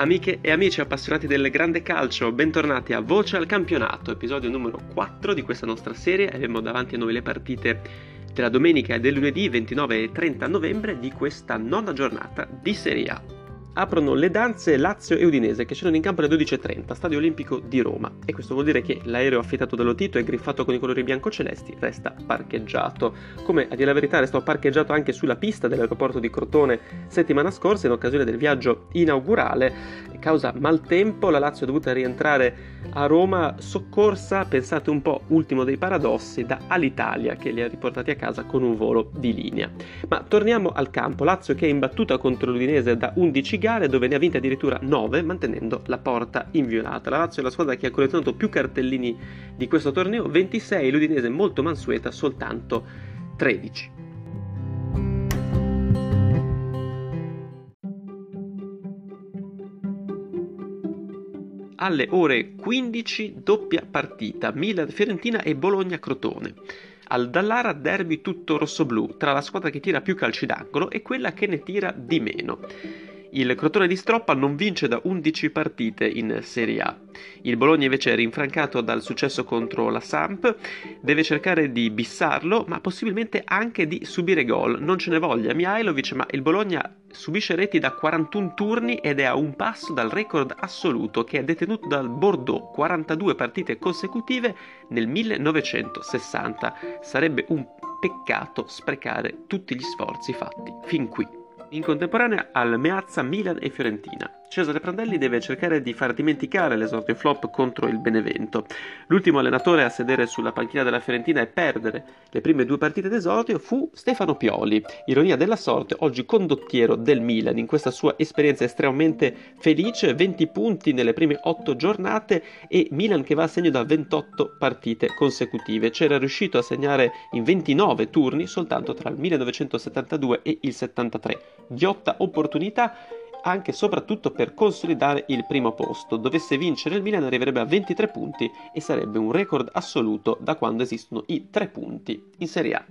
Amiche e amici appassionati del grande calcio, bentornati a Voce al campionato, episodio numero 4 di questa nostra serie. Abbiamo davanti a noi le partite della domenica e del lunedì 29 e 30 novembre di questa nona giornata di Serie A aprono le danze Lazio e Udinese che scendono in campo alle 12.30, Stadio Olimpico di Roma. E questo vuol dire che l'aereo affittato dallo Tito e griffato con i colori biancocelesti resta parcheggiato. Come a dire la verità restò parcheggiato anche sulla pista dell'aeroporto di Crotone settimana scorsa in occasione del viaggio inaugurale. Causa maltempo, la Lazio è dovuta rientrare a Roma soccorsa, pensate un po', ultimo dei paradossi, da Alitalia che li ha riportati a casa con un volo di linea. Ma torniamo al campo, Lazio che è imbattuta contro l'Udinese da 11 gare dove ne ha vinte addirittura 9 mantenendo la porta inviolata. La Lazio è la squadra che ha collezionato più cartellini di questo torneo, 26, l'Udinese molto mansueta soltanto 13. alle ore 15 doppia partita Milan-Fiorentina e Bologna-Crotone. Al Dallara derby tutto rosso-blu tra la squadra che tira più calci d'angolo e quella che ne tira di meno. Il Crotone di Stroppa non vince da 11 partite in Serie A. Il Bologna invece è rinfrancato dal successo contro la Samp, deve cercare di bissarlo, ma possibilmente anche di subire gol. Non ce ne voglia Mihailovic, ma il Bologna subisce reti da 41 turni ed è a un passo dal record assoluto che è detenuto dal Bordeaux, 42 partite consecutive nel 1960. Sarebbe un peccato sprecare tutti gli sforzi fatti fin qui. In contemporanea al Meazza Milan e Fiorentina. Cesare Prandelli deve cercare di far dimenticare l'esordio flop contro il Benevento. L'ultimo allenatore a sedere sulla panchina della Fiorentina e perdere le prime due partite d'esordio fu Stefano Pioli, ironia della sorte, oggi condottiero del Milan in questa sua esperienza estremamente felice, 20 punti nelle prime 8 giornate e Milan che va a segno da 28 partite consecutive. C'era riuscito a segnare in 29 turni soltanto tra il 1972 e il 73. Ghiotta opportunità anche e soprattutto per consolidare il primo posto. Dovesse vincere il Milan arriverebbe a 23 punti e sarebbe un record assoluto da quando esistono i 3 punti in Serie A.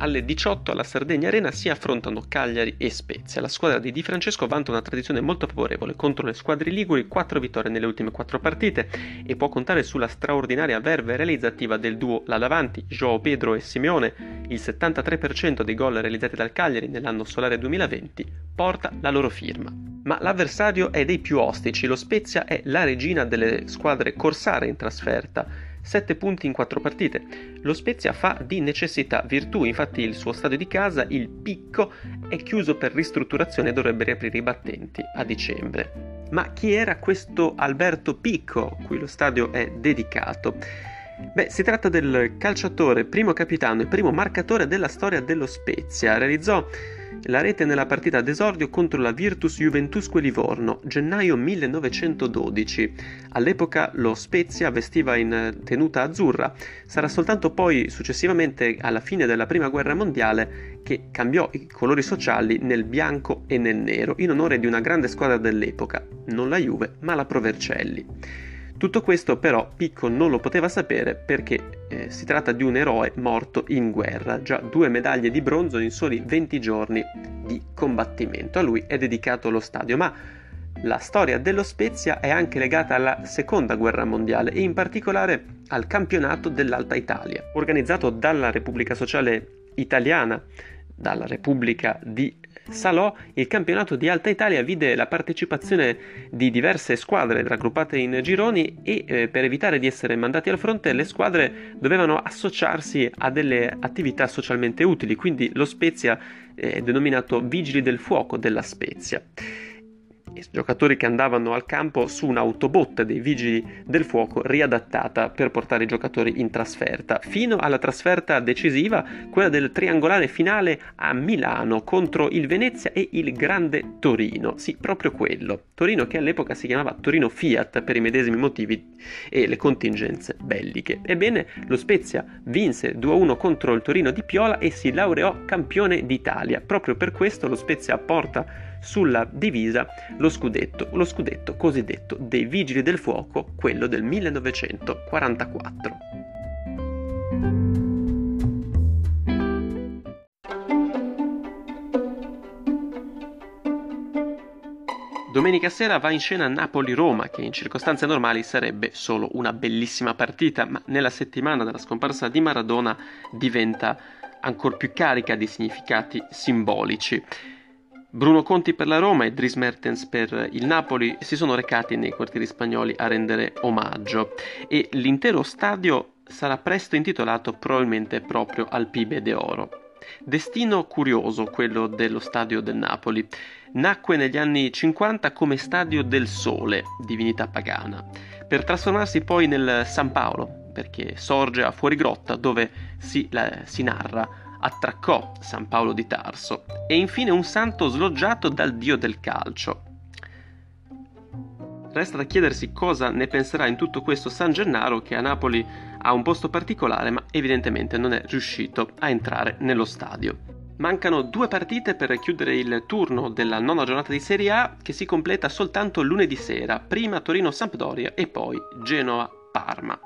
alle 18 alla Sardegna Arena si affrontano Cagliari e Spezia. La squadra di Di Francesco vanta una tradizione molto favorevole contro le squadre liguri, 4 vittorie nelle ultime 4 partite e può contare sulla straordinaria verve realizzativa del duo là davanti, Joao Pedro e Simeone. Il 73% dei gol realizzati dal Cagliari nell'anno solare 2020 porta la loro firma. Ma l'avversario è dei più ostici, lo Spezia è la regina delle squadre corsare in trasferta 7 punti in 4 partite. Lo Spezia fa di necessità virtù, infatti il suo stadio di casa, il Picco, è chiuso per ristrutturazione e dovrebbe riaprire i battenti a dicembre. Ma chi era questo Alberto Picco, cui lo stadio è dedicato? Beh, si tratta del calciatore, primo capitano e primo marcatore della storia dello Spezia. Realizzò la rete nella partita d'esordio contro la Virtus Juventusque Livorno, gennaio 1912. All'epoca lo Spezia vestiva in tenuta azzurra. Sarà soltanto poi, successivamente, alla fine della Prima Guerra Mondiale, che cambiò i colori sociali nel bianco e nel nero, in onore di una grande squadra dell'epoca, non la Juve, ma la Provercelli. Tutto questo però Picco non lo poteva sapere perché eh, si tratta di un eroe morto in guerra, già due medaglie di bronzo in soli 20 giorni di combattimento. A lui è dedicato lo stadio, ma la storia dello Spezia è anche legata alla seconda guerra mondiale e in particolare al campionato dell'Alta Italia, organizzato dalla Repubblica Sociale Italiana, dalla Repubblica di Salò, il campionato di Alta Italia vide la partecipazione di diverse squadre raggruppate in gironi e eh, per evitare di essere mandati al fronte le squadre dovevano associarsi a delle attività socialmente utili, quindi lo Spezia è denominato Vigili del Fuoco della Spezia giocatori che andavano al campo su un'autobotte dei vigili del fuoco riadattata per portare i giocatori in trasferta, fino alla trasferta decisiva, quella del triangolare finale a Milano contro il Venezia e il Grande Torino. Sì, proprio quello. Torino che all'epoca si chiamava Torino Fiat per i medesimi motivi e le contingenze belliche. Ebbene, lo Spezia vinse 2-1 contro il Torino di Piola e si laureò campione d'Italia. Proprio per questo lo Spezia porta sulla divisa lo scudetto, lo scudetto cosiddetto dei Vigili del Fuoco, quello del 1944. Domenica sera va in scena Napoli-Roma, che in circostanze normali sarebbe solo una bellissima partita, ma nella settimana della scomparsa di Maradona diventa ancora più carica di significati simbolici. Bruno Conti per la Roma e Dries Mertens per il Napoli si sono recati nei quartieri spagnoli a rendere omaggio e l'intero stadio sarà presto intitolato probabilmente proprio al Pibe de Oro. Destino curioso quello dello stadio del Napoli. Nacque negli anni 50 come stadio del sole, divinità pagana, per trasformarsi poi nel San Paolo, perché sorge a fuorigrotta dove si, la, si narra attraccò San Paolo di Tarso e infine un santo sloggiato dal dio del calcio. Resta da chiedersi cosa ne penserà in tutto questo San Gennaro che a Napoli ha un posto particolare ma evidentemente non è riuscito a entrare nello stadio. Mancano due partite per chiudere il turno della nona giornata di Serie A che si completa soltanto lunedì sera, prima Torino-Sampdoria e poi Genoa-Parma.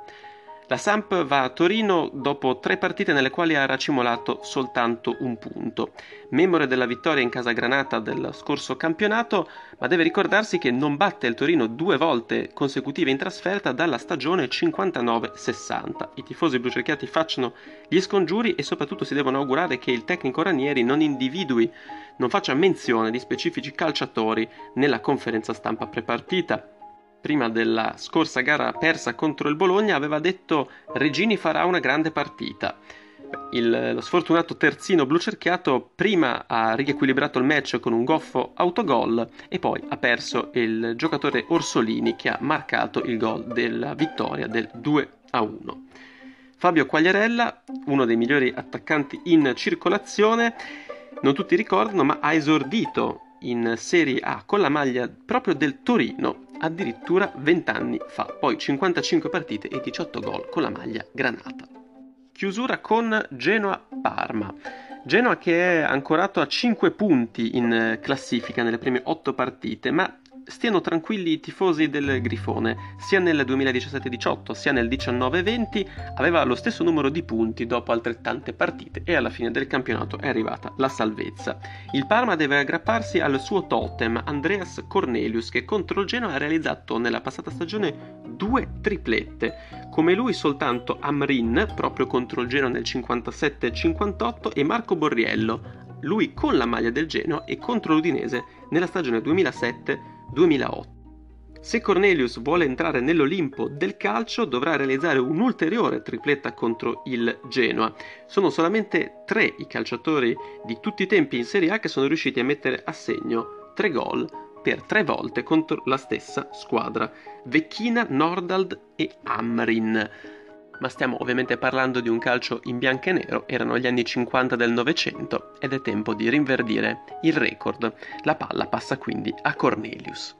La Samp va a Torino dopo tre partite nelle quali ha racimolato soltanto un punto. Memore della vittoria in casa Granata del scorso campionato, ma deve ricordarsi che non batte il Torino due volte consecutive in trasferta dalla stagione 59-60. I tifosi blucerchiati facciano gli scongiuri e soprattutto si devono augurare che il tecnico Ranieri non individui, non faccia menzione di specifici calciatori nella conferenza stampa prepartita prima della scorsa gara persa contro il Bologna, aveva detto Regini farà una grande partita. Il, lo sfortunato terzino blu cerchiato prima ha riequilibrato il match con un goffo autogol e poi ha perso il giocatore Orsolini che ha marcato il gol della vittoria del 2 a 1. Fabio Quagliarella, uno dei migliori attaccanti in circolazione, non tutti ricordano, ma ha esordito in Serie A con la maglia proprio del Torino addirittura 20 anni fa, poi 55 partite e 18 gol con la maglia granata. Chiusura con Genoa-Parma. Genoa che è ancorato a 5 punti in classifica nelle prime 8 partite, ma stiano tranquilli i tifosi del Grifone, sia nel 2017-18 sia nel 19-20 aveva lo stesso numero di punti dopo altrettante partite e alla fine del campionato è arrivata la salvezza. Il Parma deve aggrapparsi al suo totem Andreas Cornelius che contro il Genoa ha realizzato nella passata stagione due triplette. Come lui soltanto Amrin proprio contro il Genoa nel 57-58 e Marco Borriello lui con la maglia del Genoa e contro l'Udinese nella stagione 2007 2008. Se Cornelius vuole entrare nell'Olimpo del calcio dovrà realizzare un'ulteriore tripletta contro il Genoa. Sono solamente tre i calciatori di tutti i tempi in Serie A che sono riusciti a mettere a segno tre gol per tre volte contro la stessa squadra. Vecchina, Nordald e Amrin. Ma stiamo ovviamente parlando di un calcio in bianco e nero, erano gli anni 50 del Novecento ed è tempo di rinverdire il record. La palla passa quindi a Cornelius.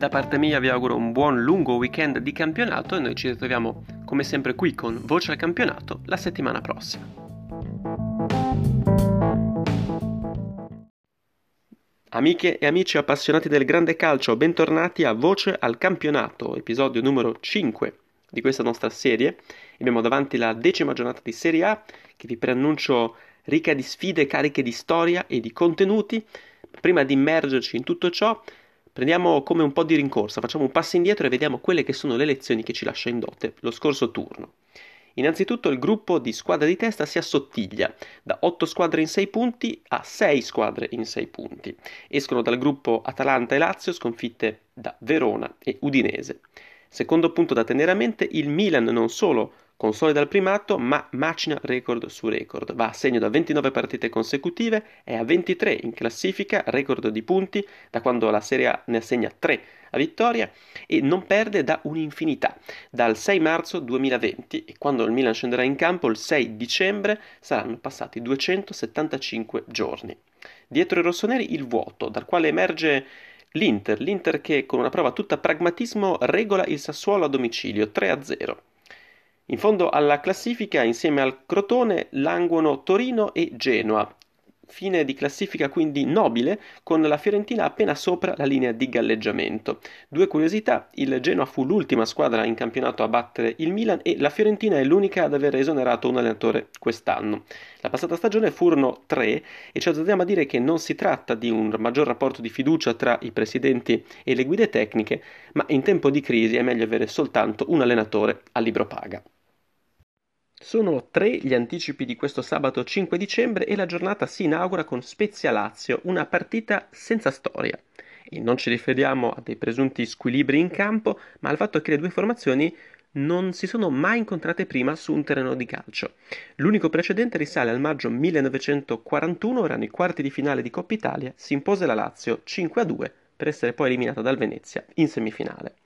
Da parte mia vi auguro un buon lungo weekend di campionato e noi ci ritroviamo come sempre qui con Voce al campionato la settimana prossima. Amiche e amici appassionati del grande calcio, bentornati a Voce al Campionato, episodio numero 5 di questa nostra serie. Abbiamo davanti la decima giornata di Serie A, che vi preannuncio ricca di sfide, cariche di storia e di contenuti. Prima di immergerci in tutto ciò, prendiamo come un po' di rincorsa, facciamo un passo indietro e vediamo quelle che sono le lezioni che ci lascia in dote lo scorso turno. Innanzitutto il gruppo di squadre di testa si assottiglia da 8 squadre in 6 punti a 6 squadre in 6 punti. Escono dal gruppo Atalanta e Lazio sconfitte da Verona e Udinese. Secondo punto da tenere a mente, il Milan non solo consolida il primato, ma macina record su record. Va a segno da 29 partite consecutive, è a 23 in classifica, record di punti, da quando la Serie A ne assegna 3 a vittoria e non perde da un'infinità. Dal 6 marzo 2020 e quando il Milan scenderà in campo il 6 dicembre saranno passati 275 giorni. Dietro i rossoneri il vuoto, dal quale emerge l'Inter, l'Inter che con una prova tutta pragmatismo regola il Sassuolo a domicilio 3-0. In fondo alla classifica, insieme al Crotone, languono Torino e Genoa. fine di classifica quindi nobile, con la Fiorentina appena sopra la linea di galleggiamento. Due curiosità, il Genoa fu l'ultima squadra in campionato a battere il Milan e la Fiorentina è l'unica ad aver esonerato un allenatore quest'anno. La passata stagione furono tre e ci azzardiamo a dire che non si tratta di un maggior rapporto di fiducia tra i presidenti e le guide tecniche, ma in tempo di crisi è meglio avere soltanto un allenatore a libro paga. Sono tre gli anticipi di questo sabato 5 dicembre e la giornata si inaugura con Spezia Lazio, una partita senza storia. E non ci riferiamo a dei presunti squilibri in campo, ma al fatto che le due formazioni non si sono mai incontrate prima su un terreno di calcio. L'unico precedente risale al maggio 1941, erano i quarti di finale di Coppa Italia, si impose la Lazio 5-2 per essere poi eliminata dal Venezia in semifinale.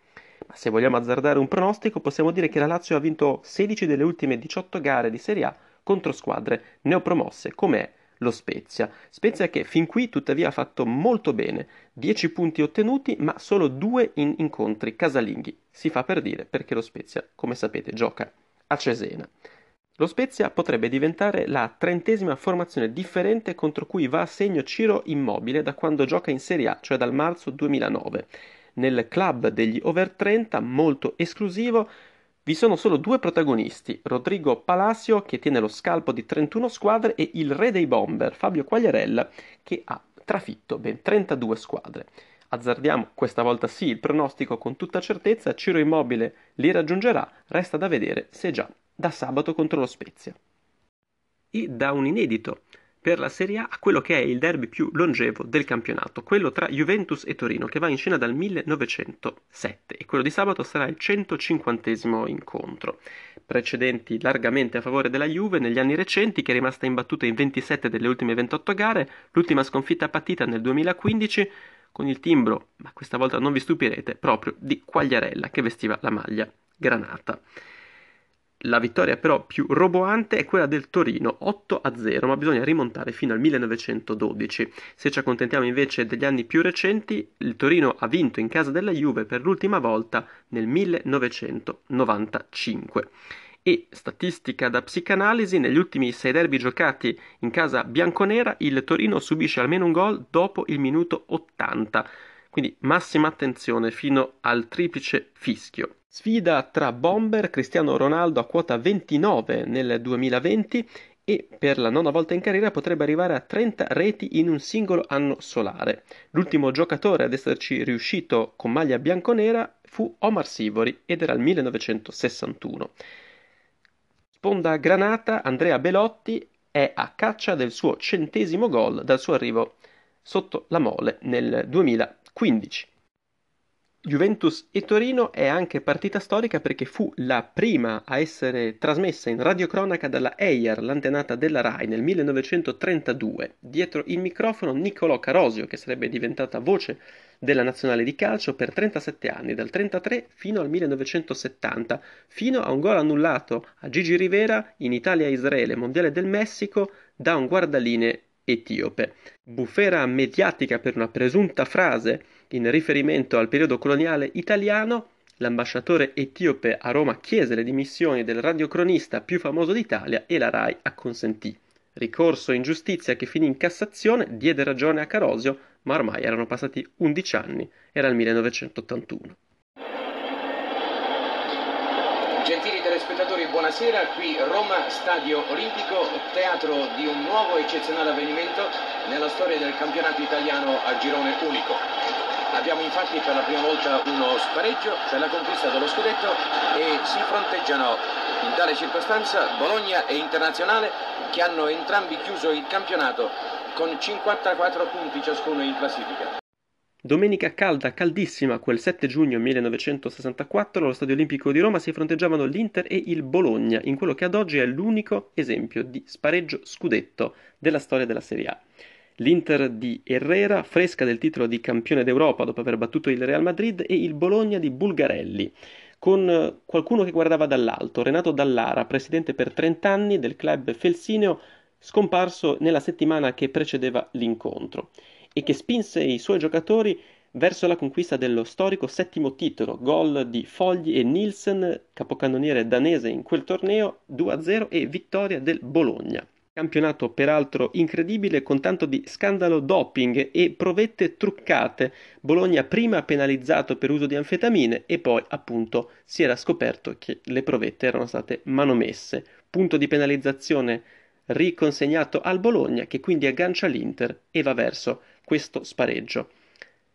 Se vogliamo azzardare un pronostico, possiamo dire che la Lazio ha vinto 16 delle ultime 18 gare di Serie A contro squadre neopromosse, come lo Spezia. Spezia che fin qui tuttavia ha fatto molto bene, 10 punti ottenuti ma solo 2 in incontri casalinghi. Si fa per dire perché lo Spezia, come sapete, gioca a Cesena. Lo Spezia potrebbe diventare la trentesima formazione differente contro cui va a segno Ciro Immobile da quando gioca in Serie A, cioè dal marzo 2009 nel club degli over 30 molto esclusivo vi sono solo due protagonisti, Rodrigo Palacio che tiene lo scalpo di 31 squadre e il re dei bomber, Fabio Quagliarella, che ha trafitto ben 32 squadre. Azzardiamo questa volta sì il pronostico con tutta certezza, Ciro Immobile li raggiungerà, resta da vedere se già da sabato contro lo Spezia. E da un inedito per la Serie A a quello che è il derby più longevo del campionato, quello tra Juventus e Torino, che va in scena dal 1907 e quello di sabato sarà il 150 incontro. Precedenti largamente a favore della Juve negli anni recenti, che è rimasta imbattuta in 27 delle ultime 28 gare, l'ultima sconfitta patita nel 2015 con il timbro, ma questa volta non vi stupirete, proprio di Quagliarella che vestiva la maglia granata. La vittoria però più roboante è quella del Torino, 8-0, ma bisogna rimontare fino al 1912. Se ci accontentiamo invece degli anni più recenti, il Torino ha vinto in casa della Juve per l'ultima volta nel 1995. E statistica da psicanalisi, negli ultimi sei derby giocati in casa bianconera, il Torino subisce almeno un gol dopo il minuto 80. Quindi massima attenzione fino al triplice fischio. Sfida tra bomber Cristiano Ronaldo a quota 29 nel 2020 e per la nona volta in carriera potrebbe arrivare a 30 reti in un singolo anno solare. L'ultimo giocatore ad esserci riuscito con maglia bianconera fu Omar Sivori ed era il 1961. Sponda granata Andrea Belotti è a caccia del suo centesimo gol dal suo arrivo sotto la mole nel 2015. Juventus e Torino è anche partita storica perché fu la prima a essere trasmessa in radiocronaca dalla EIR, l'antenata della RAI, nel 1932. Dietro il microfono Niccolò Carosio, che sarebbe diventata voce della nazionale di calcio per 37 anni, dal 1933 fino al 1970, fino a un gol annullato a Gigi Rivera in Italia-Israele, Mondiale del Messico, da un guardaline etiope. Bufera mediatica per una presunta frase in riferimento al periodo coloniale italiano, l'ambasciatore etiope a Roma chiese le dimissioni del radiocronista più famoso d'Italia e la RAI acconsentì. Ricorso in giustizia che finì in Cassazione diede ragione a Carosio, ma ormai erano passati 11 anni, era il 1981. Gentili telespettatori, buonasera. Qui Roma, Stadio Olimpico, teatro di un nuovo eccezionale avvenimento nella storia del campionato italiano a girone unico. Abbiamo infatti per la prima volta uno spareggio per la conquista dello scudetto e si fronteggiano in tale circostanza Bologna e Internazionale che hanno entrambi chiuso il campionato con 54 punti ciascuno in classifica. Domenica calda, caldissima, quel 7 giugno 1964, allo Stadio Olimpico di Roma si fronteggiavano l'Inter e il Bologna, in quello che ad oggi è l'unico esempio di spareggio scudetto della storia della Serie A. L'Inter di Herrera, fresca del titolo di campione d'Europa dopo aver battuto il Real Madrid, e il Bologna di Bulgarelli, con qualcuno che guardava dall'alto, Renato Dallara, presidente per 30 anni del club felsineo, scomparso nella settimana che precedeva l'incontro e che spinse i suoi giocatori verso la conquista dello storico settimo titolo, gol di Fogli e Nielsen, capocannoniere danese in quel torneo, 2-0 e vittoria del Bologna. Campionato peraltro incredibile con tanto di scandalo doping e provette truccate. Bologna prima penalizzato per uso di anfetamine e poi appunto si era scoperto che le provette erano state manomesse. Punto di penalizzazione riconsegnato al Bologna che quindi aggancia l'Inter e va verso questo spareggio.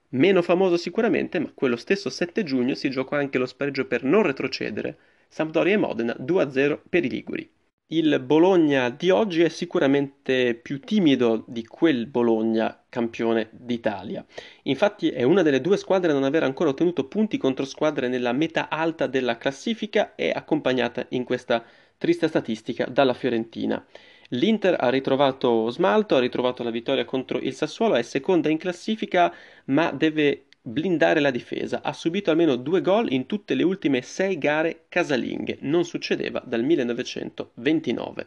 Meno famoso sicuramente, ma quello stesso 7 giugno si giocò anche lo spareggio per non retrocedere. Sampdoria e Modena 2-0 per i Liguri. Il Bologna di oggi è sicuramente più timido di quel Bologna campione d'Italia. Infatti è una delle due squadre a non aver ancora ottenuto punti contro squadre nella metà alta della classifica e accompagnata in questa triste statistica dalla Fiorentina. L'Inter ha ritrovato smalto, ha ritrovato la vittoria contro il Sassuolo, è seconda in classifica ma deve blindare la difesa. Ha subito almeno due gol in tutte le ultime sei gare casalinghe. Non succedeva dal 1929.